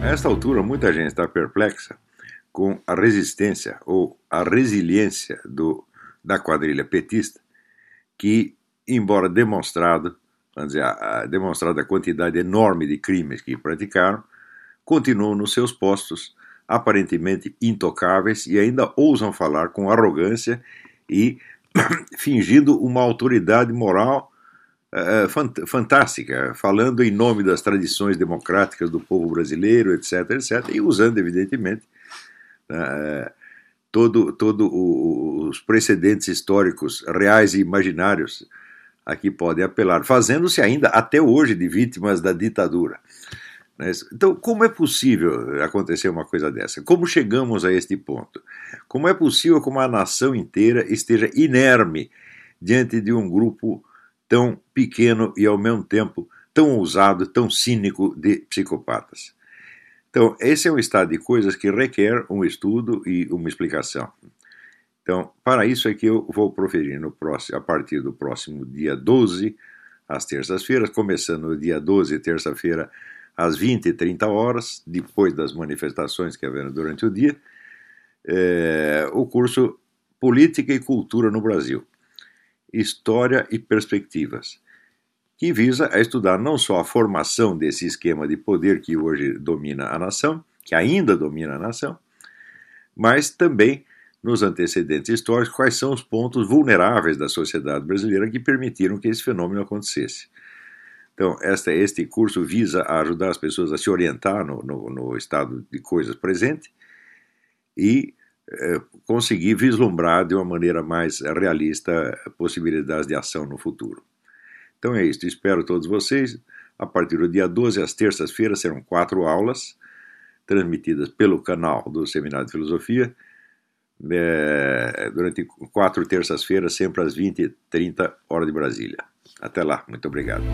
A esta altura, muita gente está perplexa com a resistência ou a resiliência do, da quadrilha petista, que, embora demonstrado, vamos dizer, a, a, demonstrada a quantidade enorme de crimes que praticaram, continuam nos seus postos, aparentemente intocáveis, e ainda ousam falar com arrogância e fingindo uma autoridade moral uh, fant fantástica, falando em nome das tradições democráticas do povo brasileiro, etc., etc., e usando, evidentemente, uh, todo, todo o, os precedentes históricos reais e imaginários a que podem apelar, fazendo-se ainda até hoje de vítimas da ditadura. Né? Então, como é possível acontecer uma coisa dessa? Como chegamos a este ponto? Como é possível que uma nação inteira esteja inerme diante de um grupo tão pequeno e, ao mesmo tempo, tão ousado, tão cínico de psicopatas? Então, esse é um estado de coisas que requer um estudo e uma explicação. Então, para isso é que eu vou proferir no próximo, a partir do próximo dia 12, às terças-feiras, começando no dia 12, terça-feira, às 20 e 30 horas, depois das manifestações que haverão durante o dia, é, o curso Política e Cultura no Brasil, História e Perspectivas, que visa a estudar não só a formação desse esquema de poder que hoje domina a nação, que ainda domina a nação, mas também nos antecedentes históricos quais são os pontos vulneráveis da sociedade brasileira que permitiram que esse fenômeno acontecesse. Então, esta, este curso visa ajudar as pessoas a se orientar no, no, no estado de coisas presente e é, conseguir vislumbrar de uma maneira mais realista possibilidades de ação no futuro. Então é isso, espero todos vocês. A partir do dia 12, às terças-feiras, serão quatro aulas transmitidas pelo canal do Seminário de Filosofia, é, durante quatro terças-feiras, sempre às 20 e 30 horas de Brasília. Até lá, muito obrigado.